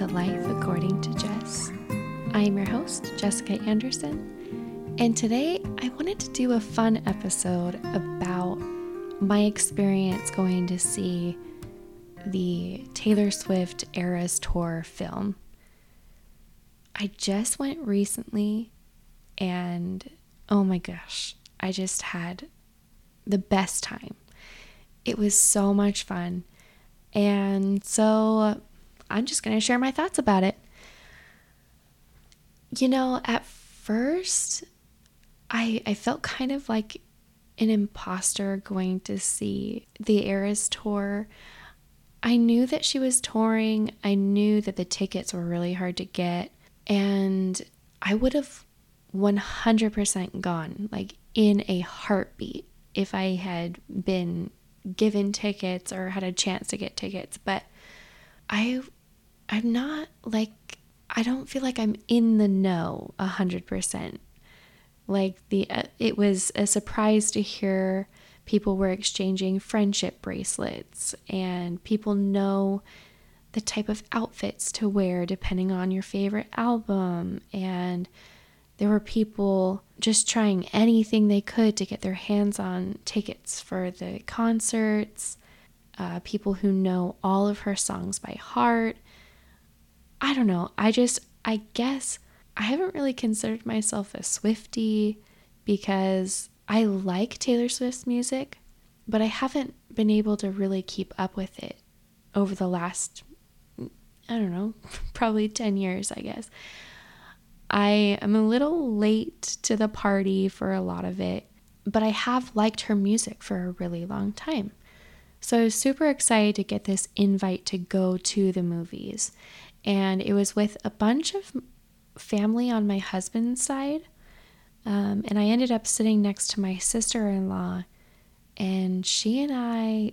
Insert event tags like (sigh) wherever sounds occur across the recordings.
To Life According to Jess. I am your host, Jessica Anderson, and today I wanted to do a fun episode about my experience going to see the Taylor Swift Eras Tour film. I just went recently, and oh my gosh, I just had the best time. It was so much fun. And so I'm just going to share my thoughts about it. You know, at first, I, I felt kind of like an imposter going to see the Eras tour. I knew that she was touring, I knew that the tickets were really hard to get, and I would have 100% gone, like in a heartbeat, if I had been given tickets or had a chance to get tickets. But I I'm not like I don't feel like I'm in the know a hundred percent. Like the uh, it was a surprise to hear people were exchanging friendship bracelets and people know the type of outfits to wear depending on your favorite album and there were people just trying anything they could to get their hands on tickets for the concerts, uh, people who know all of her songs by heart. I don't know. I just, I guess I haven't really considered myself a Swiftie because I like Taylor Swift's music, but I haven't been able to really keep up with it over the last, I don't know, (laughs) probably 10 years, I guess. I am a little late to the party for a lot of it, but I have liked her music for a really long time. So I was super excited to get this invite to go to the movies and it was with a bunch of family on my husband's side. Um, and I ended up sitting next to my sister in law, and she and I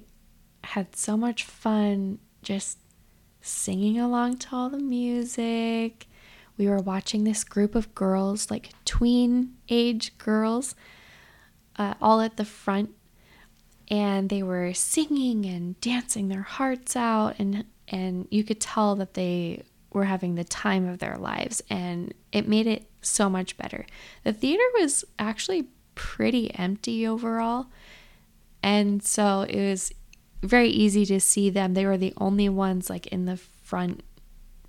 had so much fun just singing along to all the music. We were watching this group of girls, like tween age girls, uh, all at the front, and they were singing and dancing their hearts out and and you could tell that they were having the time of their lives and it made it so much better. The theater was actually pretty empty overall. And so it was very easy to see them. They were the only ones like in the front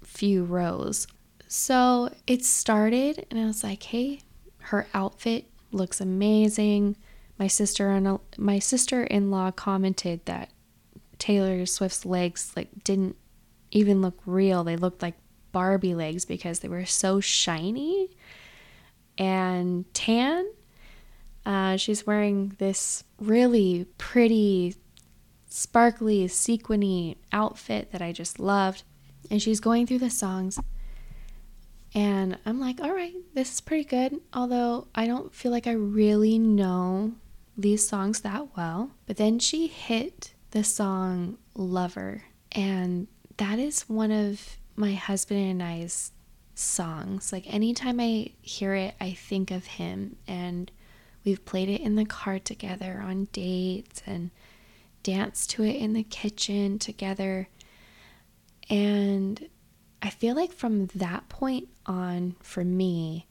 few rows. So it started and I was like, "Hey, her outfit looks amazing." My sister and my sister-in-law commented that Taylor Swift's legs like didn't even look real. They looked like Barbie legs because they were so shiny and tan. Uh, she's wearing this really pretty, sparkly, sequiny outfit that I just loved. And she's going through the songs. And I'm like, all right, this is pretty good. Although I don't feel like I really know these songs that well. But then she hit the song Lover. And that is one of my husband and I's songs. Like anytime I hear it, I think of him. And we've played it in the car together on dates and danced to it in the kitchen together. And I feel like from that point on, for me,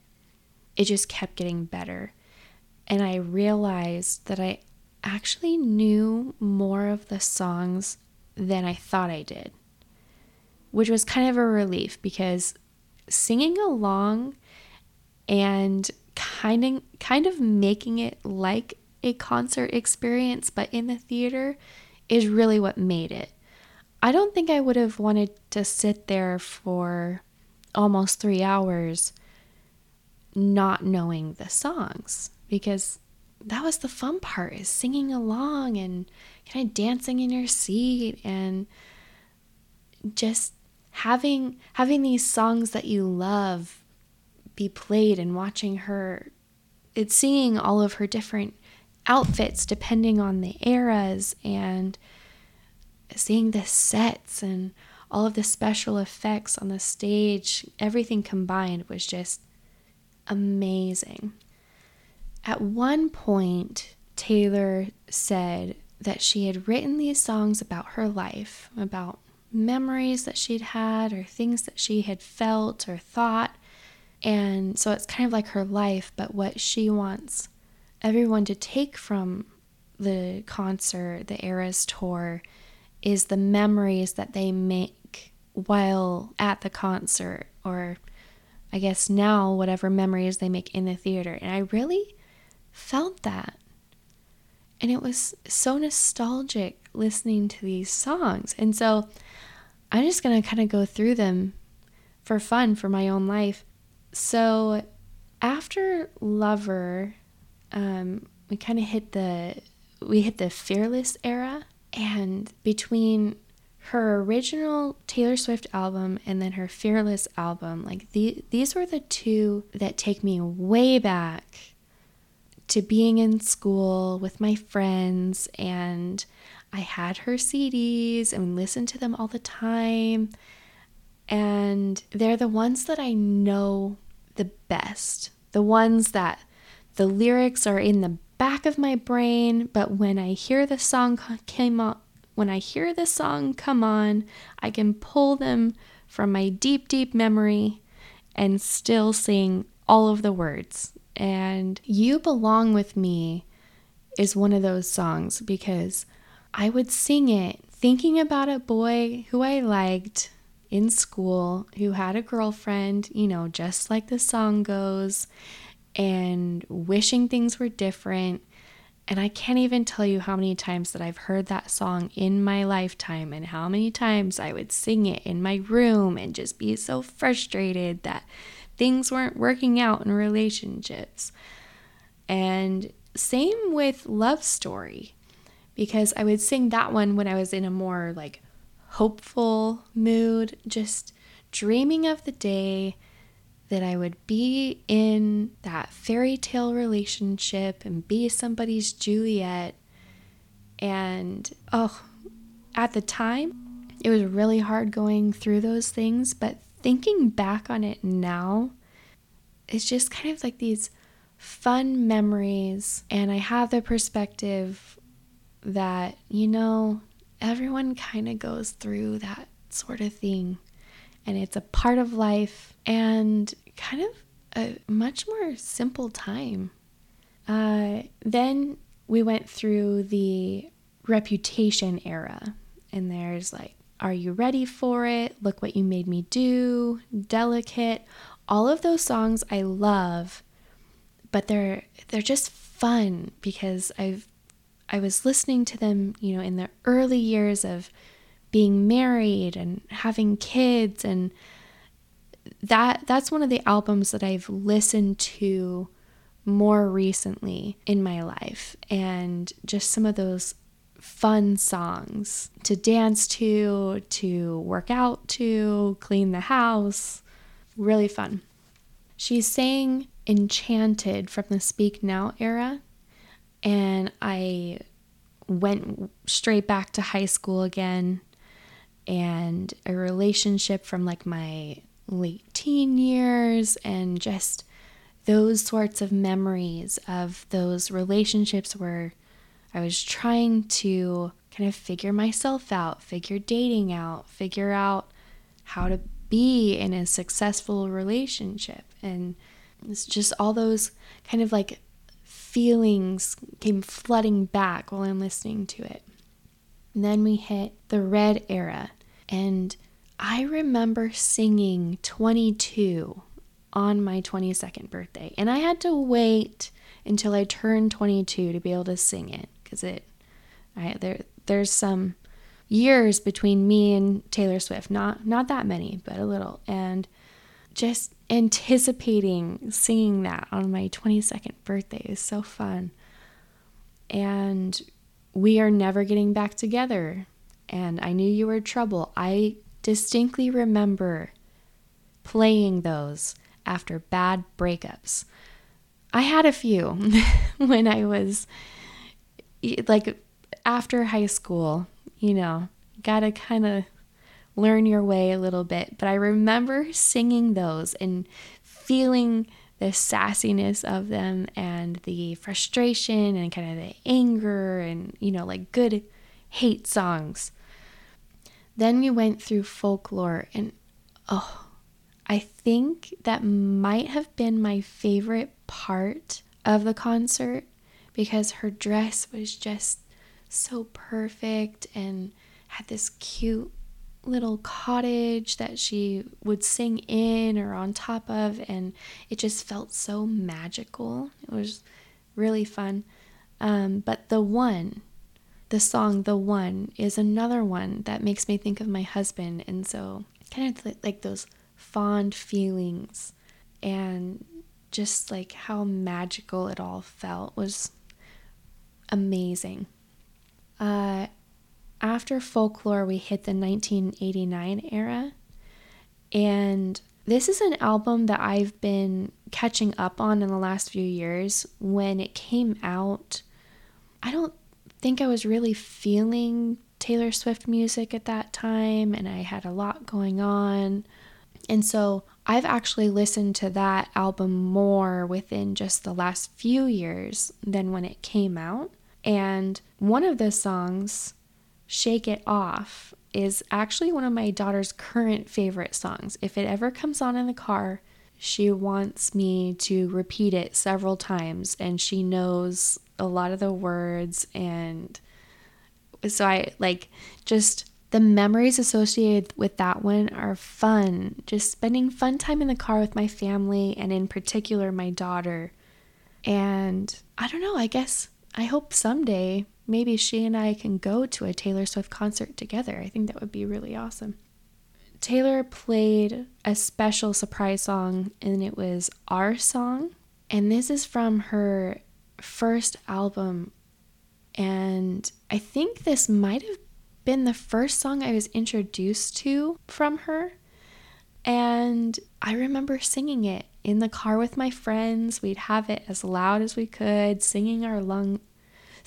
it just kept getting better. And I realized that I actually knew more of the songs than I thought I did, which was kind of a relief because singing along and kind of kind of making it like a concert experience but in the theater is really what made it. I don't think I would have wanted to sit there for almost 3 hours not knowing the songs because that was the fun part is singing along and kind of dancing in your seat and just having having these songs that you love be played and watching her it's seeing all of her different outfits depending on the eras and seeing the sets and all of the special effects on the stage everything combined was just amazing at one point, Taylor said that she had written these songs about her life, about memories that she'd had or things that she had felt or thought. And so it's kind of like her life, but what she wants everyone to take from the concert, the Eras tour, is the memories that they make while at the concert, or I guess now, whatever memories they make in the theater. And I really felt that. And it was so nostalgic listening to these songs. And so I'm just going to kind of go through them for fun for my own life. So after Lover, um, we kind of hit the we hit the Fearless era, and between her original Taylor Swift album and then her Fearless album, like the, these were the two that take me way back to being in school with my friends and I had her CDs and listened to them all the time. And they're the ones that I know the best. The ones that the lyrics are in the back of my brain, but when I hear the song came on, when I hear the song come on, I can pull them from my deep, deep memory and still sing all of the words. And You Belong With Me is one of those songs because I would sing it thinking about a boy who I liked in school who had a girlfriend, you know, just like the song goes, and wishing things were different. And I can't even tell you how many times that I've heard that song in my lifetime and how many times I would sing it in my room and just be so frustrated that things weren't working out in relationships. And same with Love Story, because I would sing that one when I was in a more like hopeful mood, just dreaming of the day that I would be in that fairy tale relationship and be somebody's Juliet. And oh, at the time, it was really hard going through those things, but thinking back on it now, it's just kind of like these fun memories. And I have the perspective that, you know, everyone kind of goes through that sort of thing and it's a part of life and kind of a much more simple time. Uh, then we went through the reputation era, and there's like, Are you ready for it? Look what you made me do, Delicate. All of those songs I love, but they're they're just fun because I've I was listening to them, you know, in the early years of being married and having kids and that that's one of the albums that I've listened to more recently in my life and just some of those fun songs to dance to, to work out to, clean the house. Really fun. She sang Enchanted from the Speak Now era, and I went straight back to high school again and a relationship from like my late teen years and just those sorts of memories of those relationships where I was trying to kind of figure myself out, figure dating out, figure out how to be in a successful relationship. And it's just all those kind of like feelings came flooding back while I'm listening to it. And then we hit the red era. And I remember singing 22 on my 22nd birthday, and I had to wait until I turned 22 to be able to sing it because it, I, there, there's some years between me and Taylor Swift, not not that many, but a little, and just anticipating singing that on my 22nd birthday is so fun. And we are never getting back together. And I knew you were trouble. I distinctly remember playing those after bad breakups. I had a few (laughs) when I was like after high school, you know, gotta kind of learn your way a little bit. But I remember singing those and feeling the sassiness of them and the frustration and kind of the anger and, you know, like good hate songs. Then we went through folklore, and oh, I think that might have been my favorite part of the concert because her dress was just so perfect and had this cute little cottage that she would sing in or on top of, and it just felt so magical. It was really fun. Um, but the one, the song The One, is another one that makes me think of my husband. And so, kind of like those fond feelings and just like how magical it all felt was amazing. Uh, after folklore, we hit the 1989 era. And this is an album that I've been catching up on in the last few years. When it came out, I don't think I was really feeling Taylor Swift music at that time, and I had a lot going on. And so I've actually listened to that album more within just the last few years than when it came out. And one of the songs Shake It Off is actually one of my daughter's current favorite songs. If it ever comes on in the car, she wants me to repeat it several times and she knows a lot of the words and so I like just the memories associated with that one are fun. Just spending fun time in the car with my family and in particular my daughter. And I don't know, I guess I hope someday maybe she and I can go to a Taylor Swift concert together. I think that would be really awesome. Taylor played a special surprise song, and it was Our Song. And this is from her first album. And I think this might have been the first song I was introduced to from her. And I remember singing it in the car with my friends. We'd have it as loud as we could, singing our lung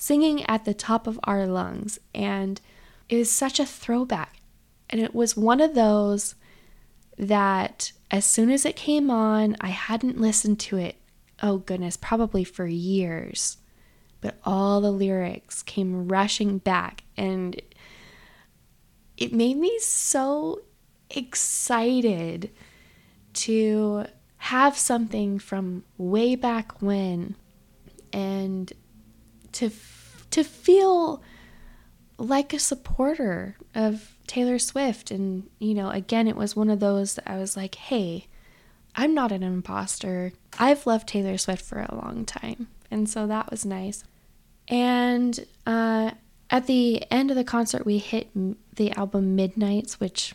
singing at the top of our lungs. And it was such a throwback. And it was one of those that as soon as it came on, I hadn't listened to it, oh goodness, probably for years. But all the lyrics came rushing back, and it made me so excited to have something from way back when and to to feel like a supporter of Taylor Swift. And you know again it was one of those that I was like hey I'm not an imposter. I've loved Taylor Swift for a long time. And so that was nice. And uh, at the end of the concert we hit the album Midnights which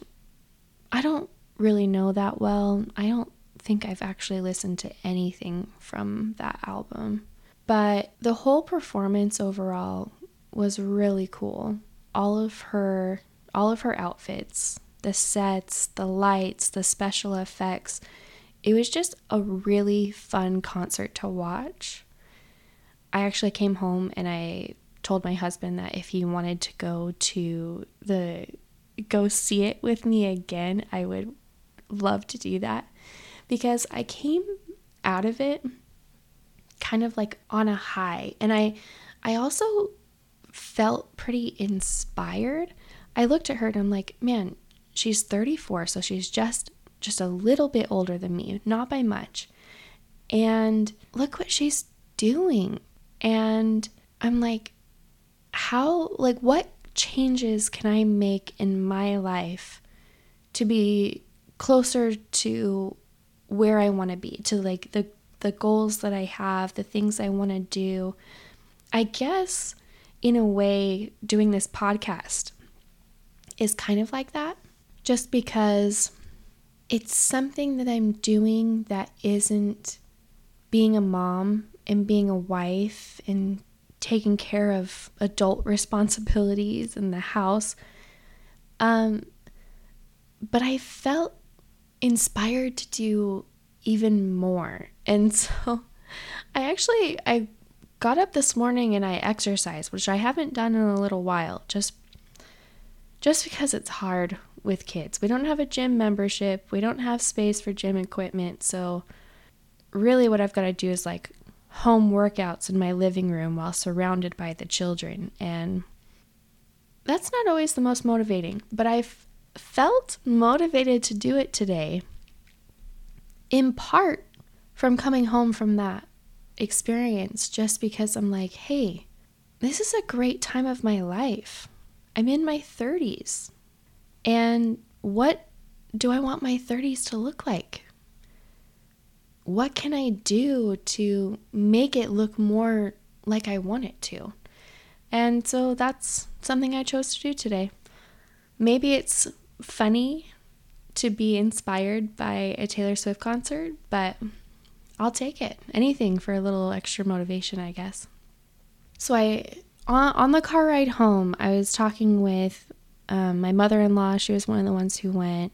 I don't really know that well I don't think I've actually listened to anything from that album but the whole performance overall was really cool. All of her all of her outfits, the sets, the lights, the special effects. It was just a really fun concert to watch. I actually came home and I told my husband that if he wanted to go to the go see it with me again, I would love to do that because I came out of it kind of like on a high. And I I also felt pretty inspired. I looked at her and I'm like, man, she's 34, so she's just just a little bit older than me, not by much. And look what she's doing. And I'm like, how like what changes can I make in my life to be closer to where I want to be, to like the the goals that I have, the things I want to do. I guess, in a way, doing this podcast is kind of like that, just because it's something that I'm doing that isn't being a mom and being a wife and taking care of adult responsibilities in the house. Um, but I felt inspired to do even more. And (laughs) so I actually I got up this morning and I exercised, which I haven't done in a little while, just just because it's hard with kids. We don't have a gym membership. We don't have space for gym equipment. So really what I've got to do is like home workouts in my living room while surrounded by the children and that's not always the most motivating, but I've felt motivated to do it today in part from coming home from that experience just because I'm like, hey, this is a great time of my life. I'm in my 30s. And what do I want my 30s to look like? What can I do to make it look more like I want it to? And so that's something I chose to do today. Maybe it's funny to be inspired by a Taylor Swift concert, but I'll take it. Anything for a little extra motivation, I guess. So I on, the car ride home, I was talking with um, my mother-in-law. She was one of the ones who went,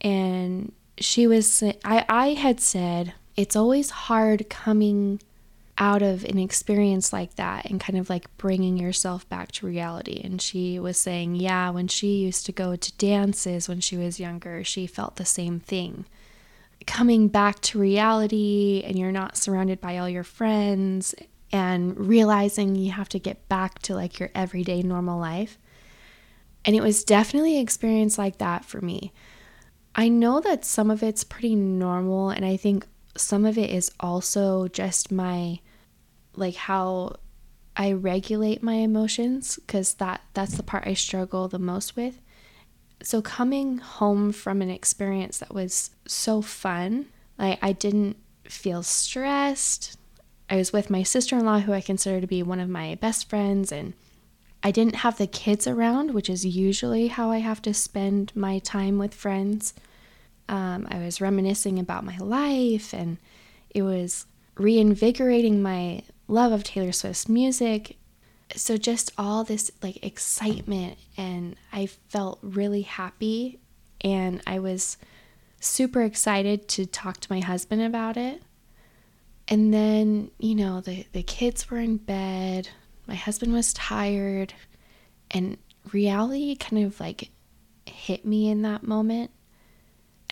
and she was. I I had said it's always hard coming out of an experience like that and kind of like bringing yourself back to reality. And she was saying, yeah, when she used to go to dances when she was younger, she felt the same thing. Coming back to reality and you're not surrounded by all your friends and realizing you have to get back to like your everyday normal life. And it was definitely an experience like that for me. I know that some of it's pretty normal, and I think some of it is also just my like how I regulate my emotions because that that's the part I struggle the most with. So coming home from an experience that was so fun, like I didn't feel stressed. I was with my sister-in-law who I consider to be one of my best friends and I didn't have the kids around, which is usually how I have to spend my time with friends. Um, I was reminiscing about my life and it was reinvigorating my love of Taylor Swift's music. So just all this like excitement and I felt really happy and I was super excited to talk to my husband about it. And then, you know, the the kids were in bed, my husband was tired, and reality kind of like hit me in that moment.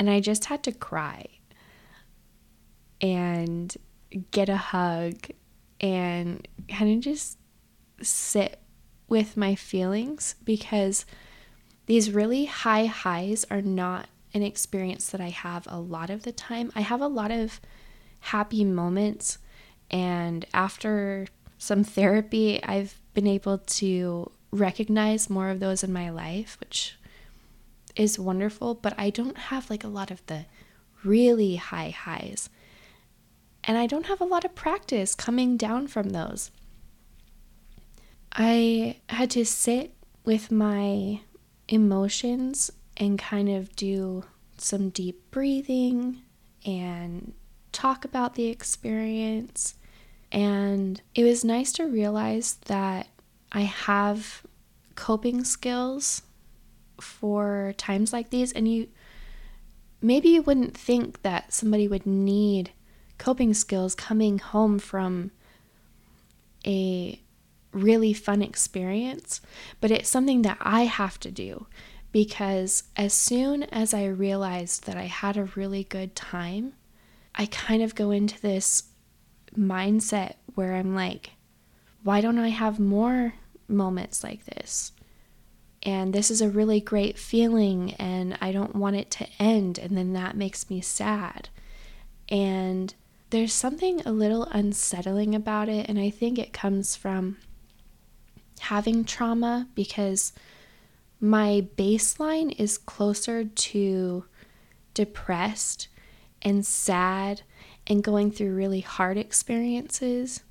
And I just had to cry and get a hug and kind of just sit with my feelings because these really high highs are not an experience that I have a lot of the time. I have a lot of happy moments, and after some therapy, I've been able to recognize more of those in my life, which is wonderful, but I don't have like a lot of the really high highs. And I don't have a lot of practice coming down from those. I had to sit with my emotions and kind of do some deep breathing and talk about the experience. And it was nice to realize that I have coping skills for times like these. And you maybe you wouldn't think that somebody would need coping skills coming home from a really fun experience, but it's something that I have to do because as soon as I realized that I had a really good time, I kind of go into this mindset where I'm like, why don't I have more moments like this? And this is a really great feeling, and I don't want it to end. And then that makes me sad. And there's something a little unsettling about it, and I think it comes from having trauma because my baseline is closer to depressed and sad and going through really hard experiences.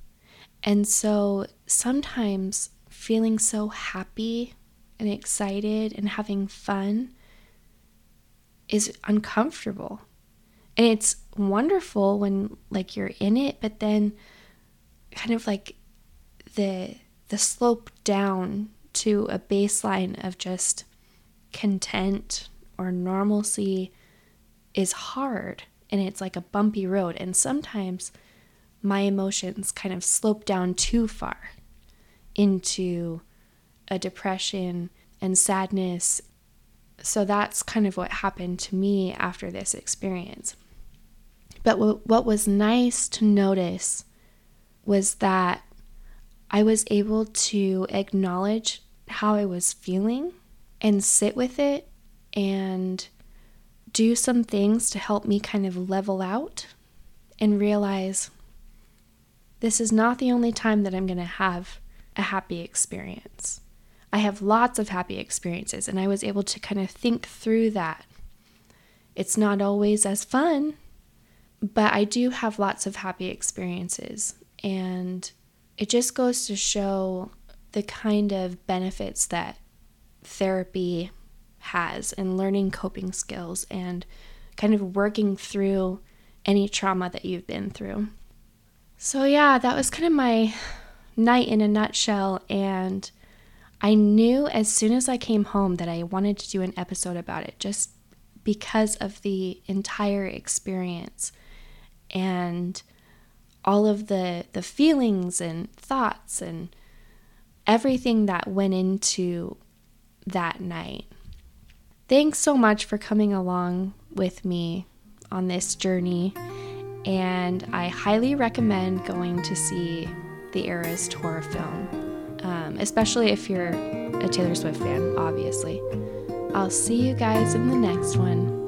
And so sometimes feeling so happy and excited and having fun is uncomfortable. And it's wonderful when like you're in it, but then kind of like the the slope down to a baseline of just content or normalcy is hard and it's like a bumpy road and sometimes my emotions kind of slope down too far into a depression and sadness so that's kind of what happened to me after this experience but what was nice to notice was that I was able to acknowledge how I was feeling and sit with it and do some things to help me kind of level out and realize this is not the only time that I'm going to have a happy experience. I have lots of happy experiences, and I was able to kind of think through that. It's not always as fun, but I do have lots of happy experiences, and it just goes to show the kind of benefits that therapy has and learning coping skills and kind of working through any trauma that you've been through. So, yeah, that was kind of my night in a nutshell. And I knew as soon as I came home that I wanted to do an episode about it just because of the entire experience and all of the the feelings and thoughts and everything that went into that night. Thanks so much for coming along with me on this journey, and I highly recommend going to see the Eras Tour film, um, especially if you're a Taylor Swift fan, obviously. I'll see you guys in the next one.